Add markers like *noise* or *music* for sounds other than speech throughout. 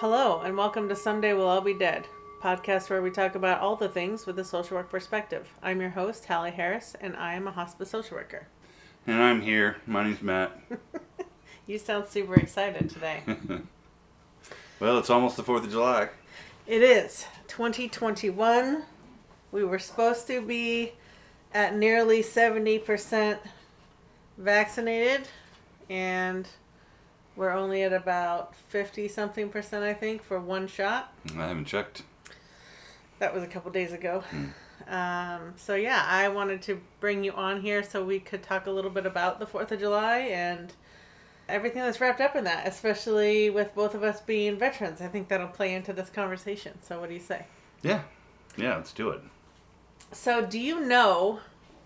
Hello, and welcome to Someday We'll All Be Dead, podcast where we talk about all the things with a social work perspective. I'm your host, Hallie Harris, and I am a hospice social worker. And I'm here. My name's Matt. *laughs* You sound super excited today. *laughs* Well, it's almost the 4th of July. it is 2021. We were supposed to be at nearly 70% vaccinated, and we're only at about 50 something percent, I think, for one shot. I haven't checked. That was a couple days ago. Um, so yeah, I wanted to bring you on here so we could talk a little bit about the Fourth of July and everything that's wrapped up in that, especially with both of us being veterans. I think that'll play into this conversation. So what do you say? Yeah. Yeah, let's do it. So do you know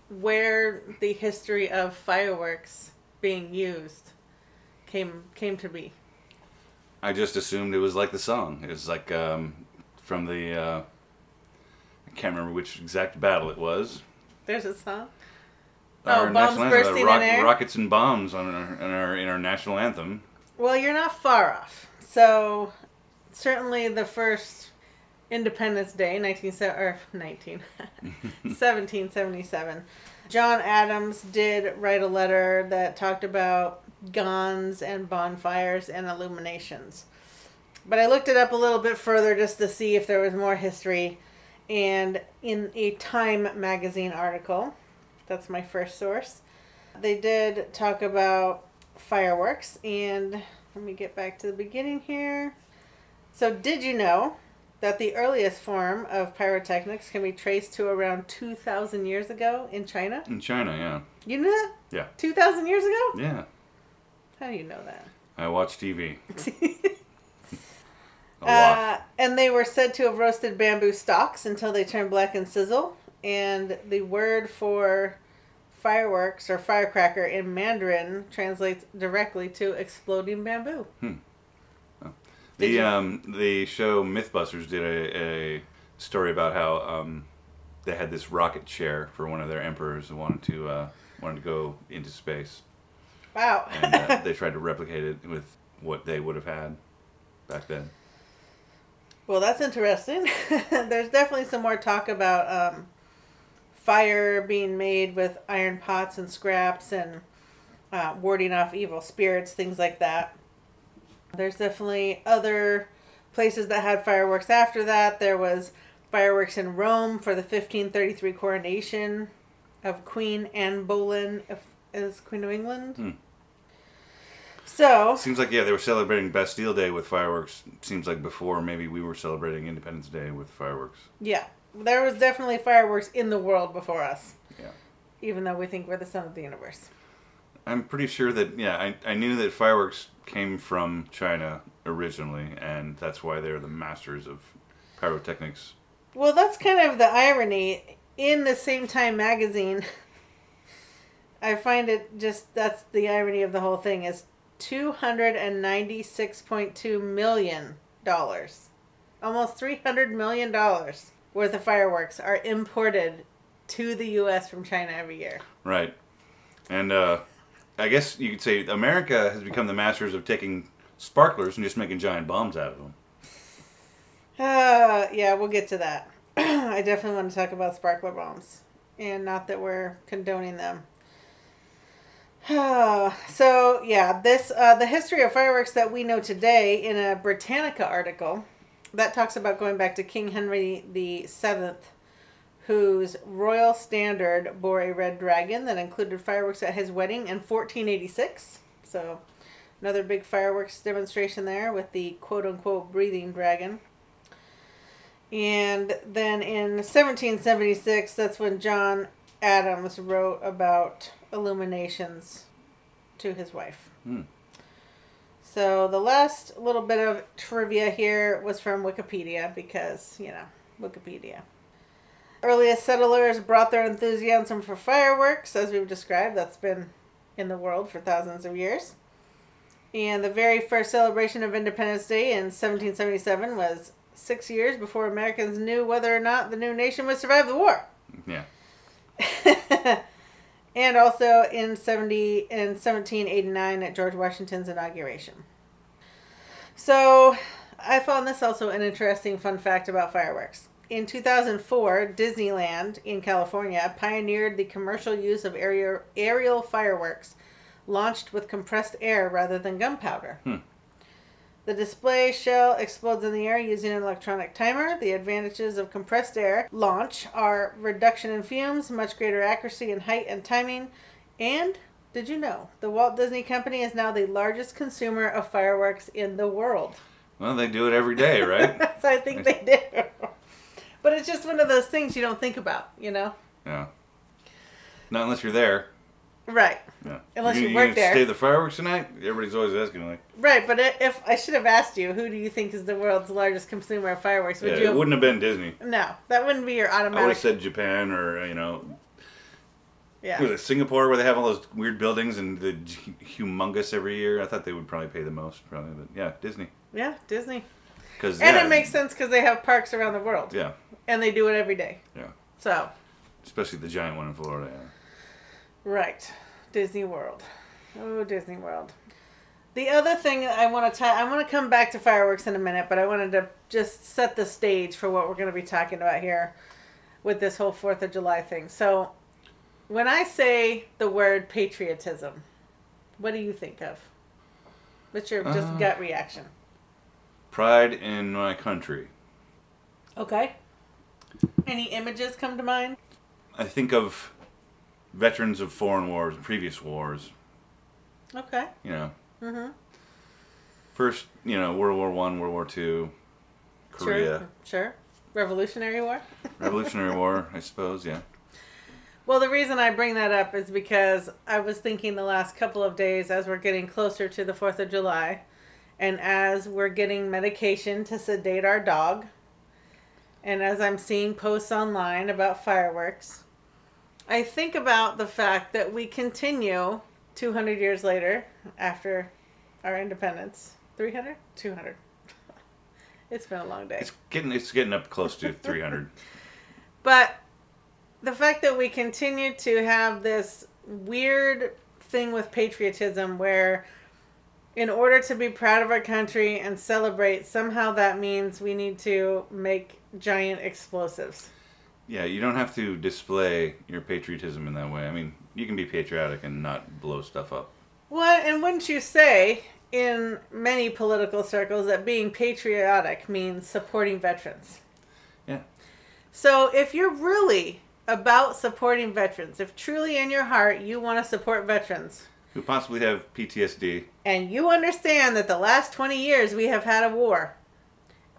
where the history of fireworks being used came came to be? I just assumed it was like the song. It was like um, from the. Uh, I can't remember which exact battle it was. There's a song. Our Oh, bombs anthem, bursting uh, in rock- air? Rockets and bombs on our, in our in our national anthem. Well, you're not far off. So, certainly the first Independence Day, 19, or 19, *laughs* 1777, John Adams did write a letter that talked about guns and bonfires and illuminations. But I looked it up a little bit further just to see if there was more history. And in a Time magazine article, that's my first source, they did talk about fireworks. And let me get back to the beginning here. So, did you know that the earliest form of pyrotechnics can be traced to around 2,000 years ago in China? In China, yeah. You knew that? Yeah. 2,000 years ago? Yeah. How do you know that? I watch TV *laughs* a lot. Uh, and they were said to have roasted bamboo stalks until they turned black and sizzle. And the word for fireworks or firecracker in Mandarin translates directly to exploding bamboo. Did The you- um the show MythBusters did a, a story about how um they had this rocket chair for one of their emperors who wanted to uh, wanted to go into space, Wow. and uh, *laughs* they tried to replicate it with what they would have had back then. Well, that's interesting. *laughs* There's definitely some more talk about um, fire being made with iron pots and scraps and uh, warding off evil spirits, things like that. There's definitely other places that had fireworks after that. There was fireworks in Rome for the 1533 coronation of Queen Anne Boleyn as Queen of England. Hmm. So, Seems like yeah they were celebrating Bastille Day with fireworks. Seems like before maybe we were celebrating Independence Day with fireworks. Yeah, there was definitely fireworks in the world before us. Yeah. Even though we think we're the sun of the universe. I'm pretty sure that yeah I, I knew that fireworks came from China originally, and that's why they're the masters of pyrotechnics. Well, that's kind of the irony. In the same time magazine, *laughs* I find it just that's the irony of the whole thing is two hundred and ninety six point two million dollars, almost three hundred million dollars worth of fireworks are imported to the U.S. from China every year. Right. And uh, I guess you could say America has become the masters of taking sparklers and just making giant bombs out of them. Uh, yeah, we'll get to that. *clears throat* I definitely want to talk about sparkler bombs, and not that we're condoning them. *sighs* so yeah, this uh, the history of fireworks that we know today in a Britannica article that talks about going back to King Henry the Seventh, whose royal standard bore a red dragon that included fireworks at his wedding in 1486. So another big fireworks demonstration there with the quote unquote breathing dragon. And then in 1776, that's when John Adams wrote about illuminations to his wife. Hmm. So the last little bit of trivia here was from Wikipedia because, you know, Wikipedia. Earliest settlers brought their enthusiasm for fireworks, as we've described. That's been in the world for thousands of years. And the very first celebration of Independence Day in 1777 was six years before Americans knew whether or not the new nation would survive the war. Yeah. *laughs* and also in 70 in 1789 at George Washington's inauguration. So, I found this also an interesting fun fact about fireworks. In 2004, Disneyland in California pioneered the commercial use of aerial, aerial fireworks launched with compressed air rather than gunpowder. Hmm. The display shell explodes in the air using an electronic timer. The advantages of compressed air launch are reduction in fumes, much greater accuracy in height and timing, and did you know the Walt Disney Company is now the largest consumer of fireworks in the world? Well, they do it every day, right? *laughs* so I think they do. But it's just one of those things you don't think about, you know? yeah. Not unless you're there. Right. Yeah. Unless you you work there. Stay the fireworks tonight? Everybody's always asking, like, Right, but if I should have asked you, who do you think is the world's largest consumer of fireworks? Would yeah, you it have... wouldn't have been Disney. No, that wouldn't be your automatic. I would have said Japan or uh, you know, yeah. was it Singapore where they have all those weird buildings and the humongous every year? I thought they would probably pay the most, probably, but yeah, Disney. Yeah, Disney. Because And yeah, it makes sense because they have parks around the world. Yeah, And they do it every day. yeah, So, especially the giant one in Florida. Yeah. right. Disney World. Oh, Disney World. The other thing I want to I want to come back to fireworks in a minute, but I wanted to just set the stage for what we're going to be talking about here with this whole 4th of July thing. So, when I say the word patriotism, what do you think of? What's your just Uh, gut reaction? Pride in my country. Okay. Any images come to mind? I think of veterans of foreign wars, previous wars. Okay. You know, Mm-hmm. first, you know, World War One, World War Two, Korea, Sure. Sure. Revolutionary War? *laughs* Revolutionary War. I suppose. Yeah. Well, the reason I bring that up is because I was thinking the last couple of days as we're getting closer to the 4th of July and as we're getting medication to sedate our dog and as I'm seeing posts online about fireworks, I think about the fact that we continue 200 years later after our independence. 300? 200. *laughs* it's been a long day. It's getting it's getting up close to 300. *laughs* But the fact that we continue to have this weird thing with patriotism where in order to be proud of our country and celebrate, somehow that means we need to make giant explosives. Yeah, you don't have to display your patriotism in that way. I mean, you can be patriotic and not blow stuff up. Well, and wouldn't you say in many political circles that being patriotic means supporting veterans? Yeah. So if you're really about supporting veterans, if truly in your heart you want to support veterans, Who possibly have PTSD. and you understand that the last 20 years we have had a war,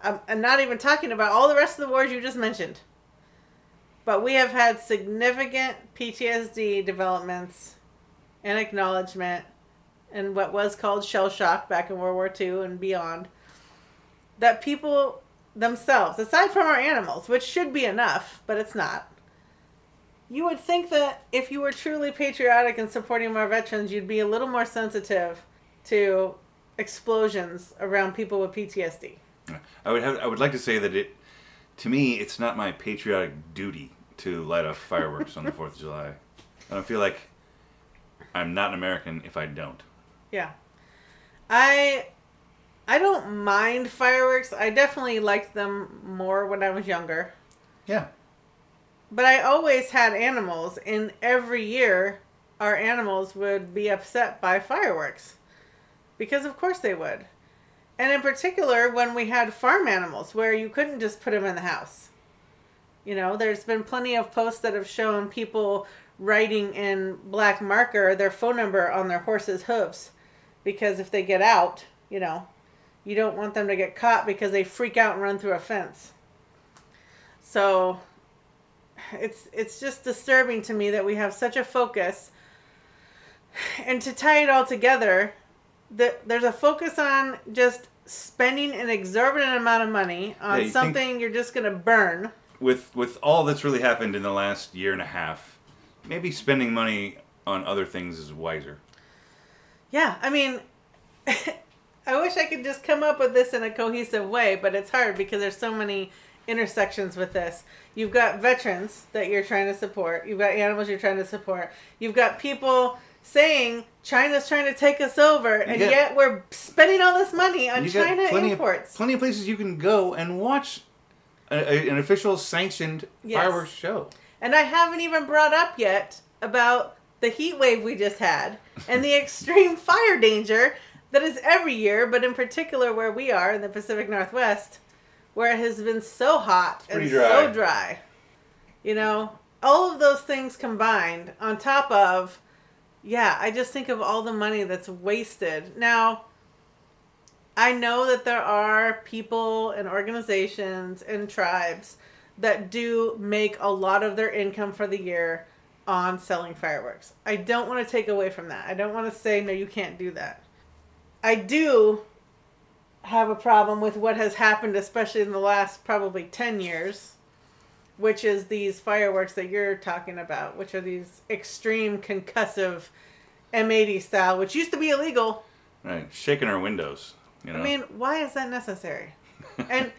um, I'm, I'm not even talking about all the rest of the wars you just mentioned, but we have had significant PTSD developments and acknowledgement and what was called shell shock back in World War II and beyond. That people themselves, aside from our animals, which should be enough, but it's not. You would think that if you were truly patriotic and supporting our veterans, you'd be a little more sensitive to explosions around people with PTSD. I would have I would like to say that it to me it's not my patriotic duty to light off fireworks on the 4th of July. I don't feel like I'm not an American if I don't. Yeah. I I don't mind fireworks. I definitely liked them more when I was younger. Yeah. But I always had animals and every year our animals would be upset by fireworks. Because of course they would. And in particular when we had farm animals where you couldn't just put them in the house. You know, there's been plenty of posts that have shown people writing in black marker their phone number on their horse's hooves because if they get out, you know, you don't want them to get caught because they freak out and run through a fence. So it's it's just disturbing to me that we have such a focus and to tie it all together that there's a focus on just spending an exorbitant amount of money Yeah, on you something you're just going to burn With with all that's really happened in the last year and a half, maybe spending money on other things is wiser. Yeah, I mean, *laughs* I wish I could just come up with this in a cohesive way, but it's hard because there's so many intersections with this. You've got veterans that you're trying to support. You've got animals you're trying to support. You've got people saying China's trying to take us over, and get- yet we're spending all this money on China plenty imports. Of, plenty of places you can go and watch a, a- an official sanctioned Yes. fireworks show. And I haven't even brought up yet about the heat wave we just had *laughs* and the extreme fire danger that is every year, but in particular where we are in the Pacific Northwest, where it has been so hot and pretty so dry. dry. You know, all of those things combined on top of, yeah, I just think of all the money that's wasted. Now, I know that there are people and organizations and tribes that do make a lot of their income for the year on selling fireworks. I don't want to take away from that. I don't want to say, no, you can't do that. I do have a problem with what has happened, especially in the last probably 10 years, which is these fireworks that you're talking about, which are these extreme concussive M80 style, which used to be illegal. Right, shaking our windows. You know, I mean, why is that necessary? And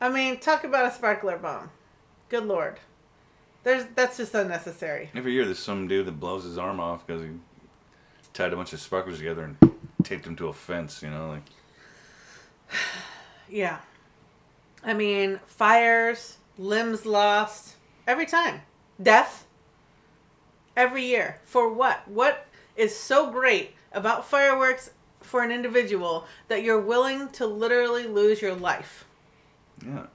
I mean, talk about a sparkler bomb. Good lord. There's that's just unnecessary. every year there's some dude that blows his arm off because he tied a bunch of sparklers together and taped them to a fence. You know, like *sighs* Yeah. I mean, fires, limbs lost, every time. Death every year. For what? What is so great about fireworks for an individual that you're willing to literally lose your life? yeah.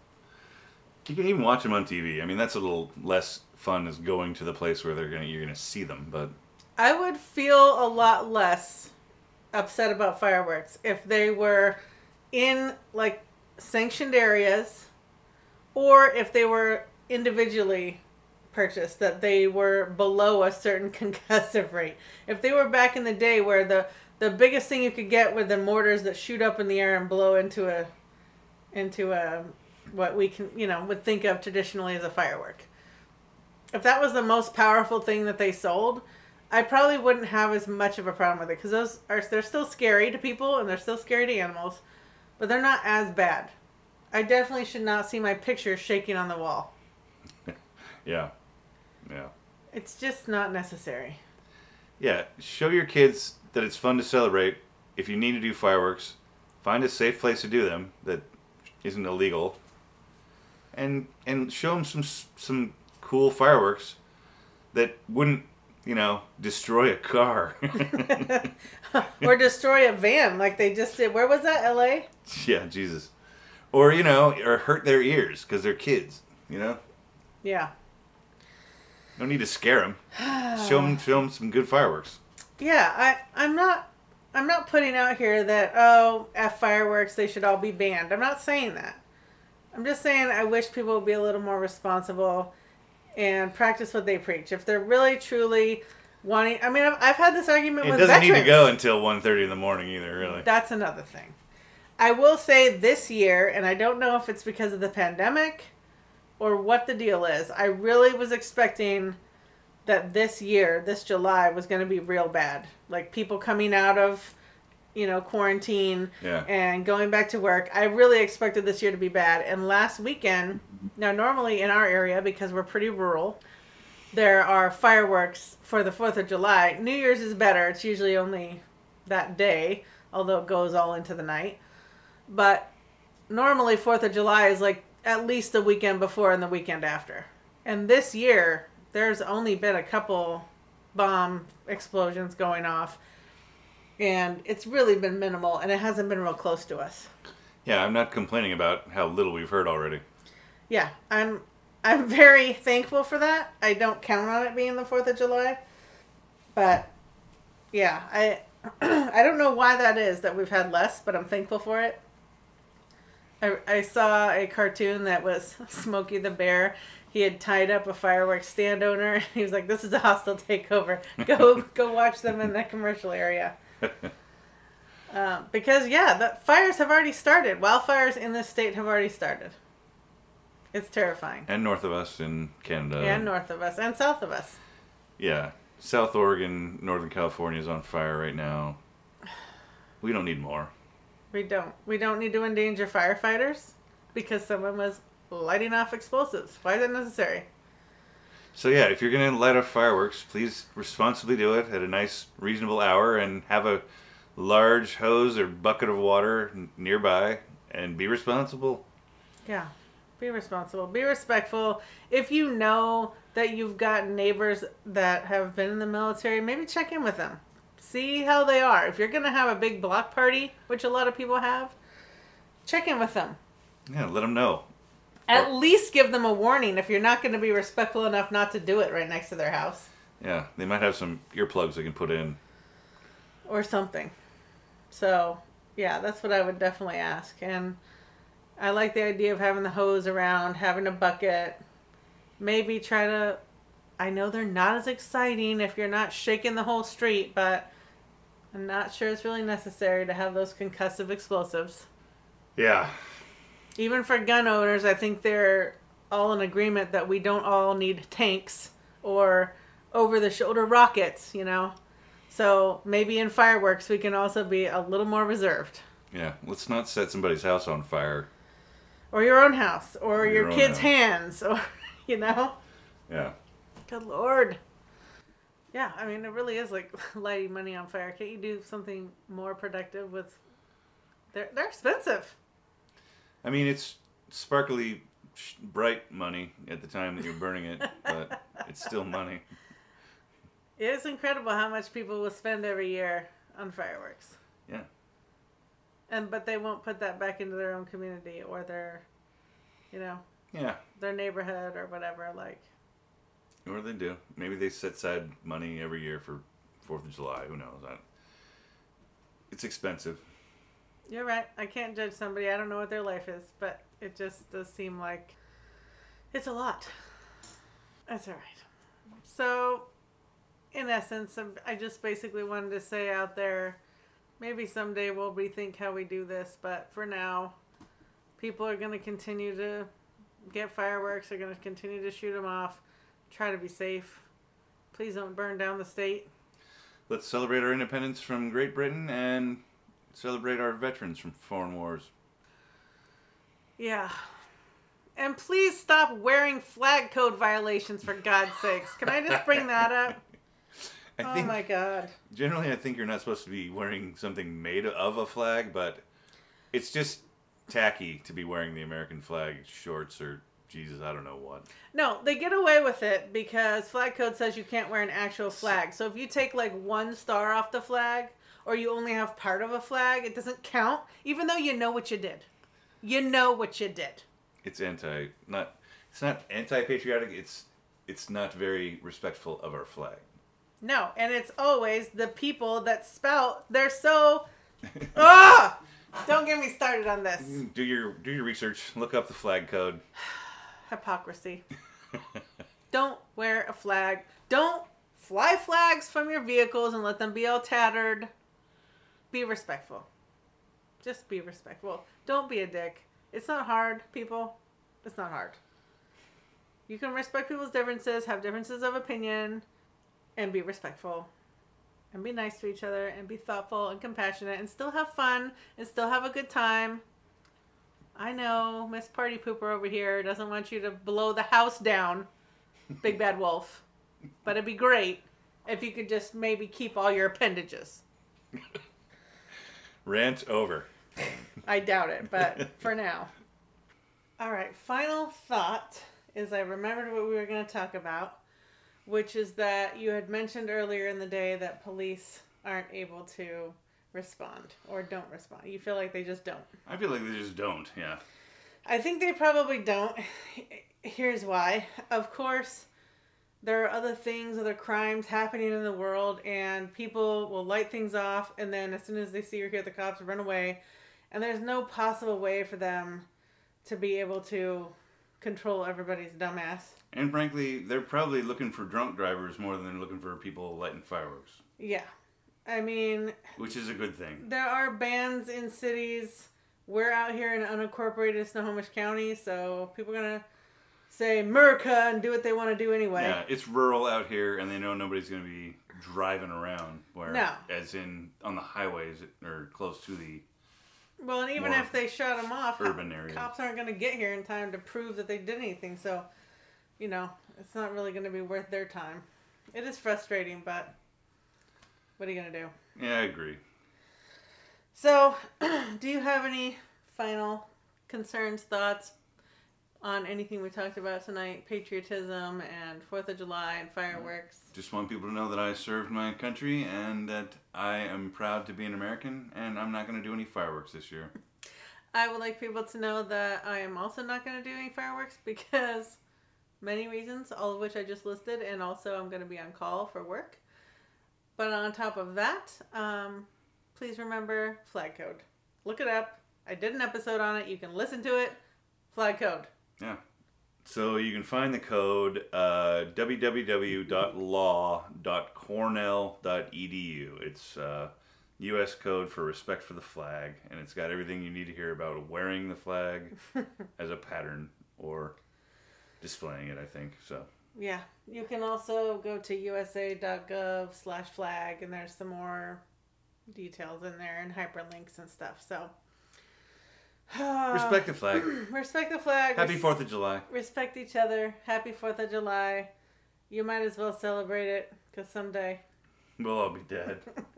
You can even watch them on TV. I mean, that's a little less fun as going to the place where they're gonna you're gonna see them. But I would feel a lot less upset about fireworks if they were in like sanctioned areas or if they were individually purchased that they were below a certain *laughs* concussive rate. If they were back in the day where the the biggest thing you could get were the mortars that shoot up in the air and blow into a into a what we can you know would think of traditionally as a firework. If that was the most powerful thing that they sold, I probably wouldn't have as much of a problem with it because those are they're still scary to people and they're still scary to animals, but they're not as bad. I definitely should not see my picture shaking on the wall. *laughs* yeah, yeah, It's just not necessary. yeah. Show your kids that it's fun to celebrate. If you need to do fireworks, find a safe place to do them that isn't illegal, and and show them some some cool fireworks that wouldn't you know destroy a car. *laughs* *laughs* or destroy a van like they just did. Where was that? L.A. yeah, Jesus, or you know, or hurt their ears because they're kids. You know, Yeah. no need to scare them. *sighs* show them show them some good fireworks. Yeah, I I'm not I'm not putting out here that oh f fireworks they should all be banned. I'm not saying that. I'm just saying I wish people would be a little more responsible and practice what they preach. If they're really truly wanting, I mean, I've, I've had this argument It with doesn't need to go until 1.30 in the morning either. Really. That's another thing. I will say this year, and I don't know if it's because of the pandemic or what the deal is. I really was expecting that this year, this July, was going to be real bad. Like people coming out of, you know, quarantine Yeah. and going back to work. I really expected this year to be bad. And last weekend, now normally in our area, because we're pretty rural, there are fireworks for the 4th of July. New Year's is better. It's usually only that day, although it goes all into the night. But normally 4th of July is like at least the weekend before and the weekend after. And this year, there's only been a couple bomb explosions going off. And it's really been minimal and it hasn't been real close to us. Yeah, I'm not complaining about how little we've heard already. Yeah, I'm I'm *laughs* very thankful for that. I don't count on it being the 4th of July. But yeah, I *clears throat* I don't know why that is that we've had less, but I'm thankful for it. I, I saw a cartoon that was *laughs* Smokey the Bear. He had tied up a fireworks stand owner. *laughs* And he was like, "This is a hostile takeover. Go go watch them in the commercial area." Um, *laughs* because yeah, the fires have already started. Wildfires in this state have already started. It's terrifying. and north of us in Canada. and north of us and south of us. Yeah. South Oregon, Northern California is on fire right now. We don't need more. We don't. We don't need to endanger firefighters because someone was lighting off explosives. Why is that necessary? So yeah, if you're gonna light off fireworks, please responsibly do it at a nice, reasonable hour, and have a large hose or bucket of water nearby, and be responsible. Yeah. Be responsible. Be respectful. If you know that you've got neighbors that have been in the military, maybe check in with them. See how they are. If you're going to have a big block party, which a lot of people have, check in with them. Yeah, let them know. At Or- least give them a warning if you're not going to be respectful enough not to do it right next to their house Yeah, they might have some earplugs they can put in. or something. So, yeah, that's what I would definitely ask. And I like the idea of having the hose around, having a bucket. Maybe try to. I know they're not as exciting if you're not shaking the whole street, but I'm not sure it's really necessary to have those concussive explosives. Yeah, Even for gun owners, I think they're all in agreement that we don't all need tanks or over the shoulder rockets, you know? So maybe in fireworks, we can also be a little more reserved. yeah. Let's not set somebody's house on fire. Or your own house, or Or your, your kids' house. hands, *laughs* or, you know? Yeah. Good lord. Yeah, I mean, it really is like *laughs* lighting money on fire. Can't you do something more productive with. They're, they're expensive. I mean, it's sparkly, bright money at the time that you're burning it, but *laughs* it's still money. It is incredible how much people will spend every year on fireworks. Yeah. And but they won't put that back into their own community or their, you know, Yeah. their neighborhood or whatever. Like, Or they do. Maybe they set aside money every year for Fourth of July. Who knows? I, it's expensive. You're right. I can't judge somebody. I don't know what their life is, but it just does seem like it's a lot. That's all right. So, in essence, um, I'm- just basically wanted to say out there, maybe someday we'll rethink how we do this, but for now, people are going to continue to get fireworks. They're going to continue to shoot them off. Try to be safe. Please don't burn down the state. Let's celebrate our independence from Great Britain and celebrate our veterans from foreign wars. Yeah. And please stop wearing flag code violations for God's sakes. Can I just bring that up? *laughs* Oh my god. generally I think you're not supposed to be wearing something made of a flag, but it's just tacky to be wearing the American flag shorts or Jesus, I don't know what. No, they get away with it because flag code says you can't wear an actual flag. So if you take like one star off the flag or you only have part of a flag, it doesn't count, even though you know what you did. You know what you did. It's anti not it's not anti patriotic, it's it's not very respectful of our flag. No, and it's always the people that spout. They're so. *laughs* Ah! Don't get me started on this. Do your do your research, look up the flag code. *sighs* Hypocrisy. Don't wear a flag. Don't fly flags from your vehicles and let them be all tattered. Be respectful. Just be respectful. Don't be a dick. It's not hard, people. It's not hard. You can respect people's differences, have differences of opinion, and be respectful. And be nice to each other, and be thoughtful and compassionate, and still have fun, and still have a good time. I know Miss Party Pooper over here doesn't want you to blow the house down, Big Bad Wolf. But it'd be great if you could just maybe keep all your appendages. *laughs* Rant over. I doubt it, but *laughs* for now. All right, final thought is I remembered what we were going to talk about, which is that you had mentioned earlier in the day that police aren't able to respond or don't respond. You feel like they just don't. I feel like they just don't, yeah. I think they probably don't. Here's why. Of course, there are other things, other crimes happening in the world, and people will light things off, and then as soon as they see or hear the cops, run away. And there's no possible way for them to be able to control everybody's dumbass. And frankly, they're probably looking for drunk drivers more than they're looking for people lighting fireworks, Yeah. I mean, which is a good thing. there are bans in cities. We're out here in unincorporated Snohomish County, so people are going to say America and do what they want to do anyway. Yeah, it's rural out here, and they know nobody's going to be driving around. Where, No. as in on the highways or close to the Well, and even if they shut them off, urban areas. cops aren't going to get here in time to prove that they did anything. So you know, it's not really going to be worth their time. It is frustrating, but what are you going to do? Yeah, I agree. So, *clears throat* do you have any final concerns, thoughts on anything we talked about tonight? Patriotism and Fourth of July and fireworks. Just want people to know that I served my country and that I am proud to be an American, and I'm not going to do any fireworks this year. I would like people to know that I am also not going to do any fireworks because many reasons, all of which I just listed, and also I'm going to be on call for work. But on top of that, um, please remember flag code. Look it up. I did an episode on it. You can listen to it. Flag code. Yeah. So you can find the code uh, www.law.cornell.edu. It's uh, U.S. code for respect for the flag, and it's got everything you need to hear about wearing the flag *laughs* as a pattern or displaying it. I think so. Yeah. You can also go to usa.gov slash flag, and there's some more details in there and hyperlinks and stuff. So. *sighs* Respect the flag. *clears throat* Respect the flag. Happy Res- Fourth of July. Respect each other. Happy 4th of July. You might as well celebrate it because someday We'll all be dead. *laughs*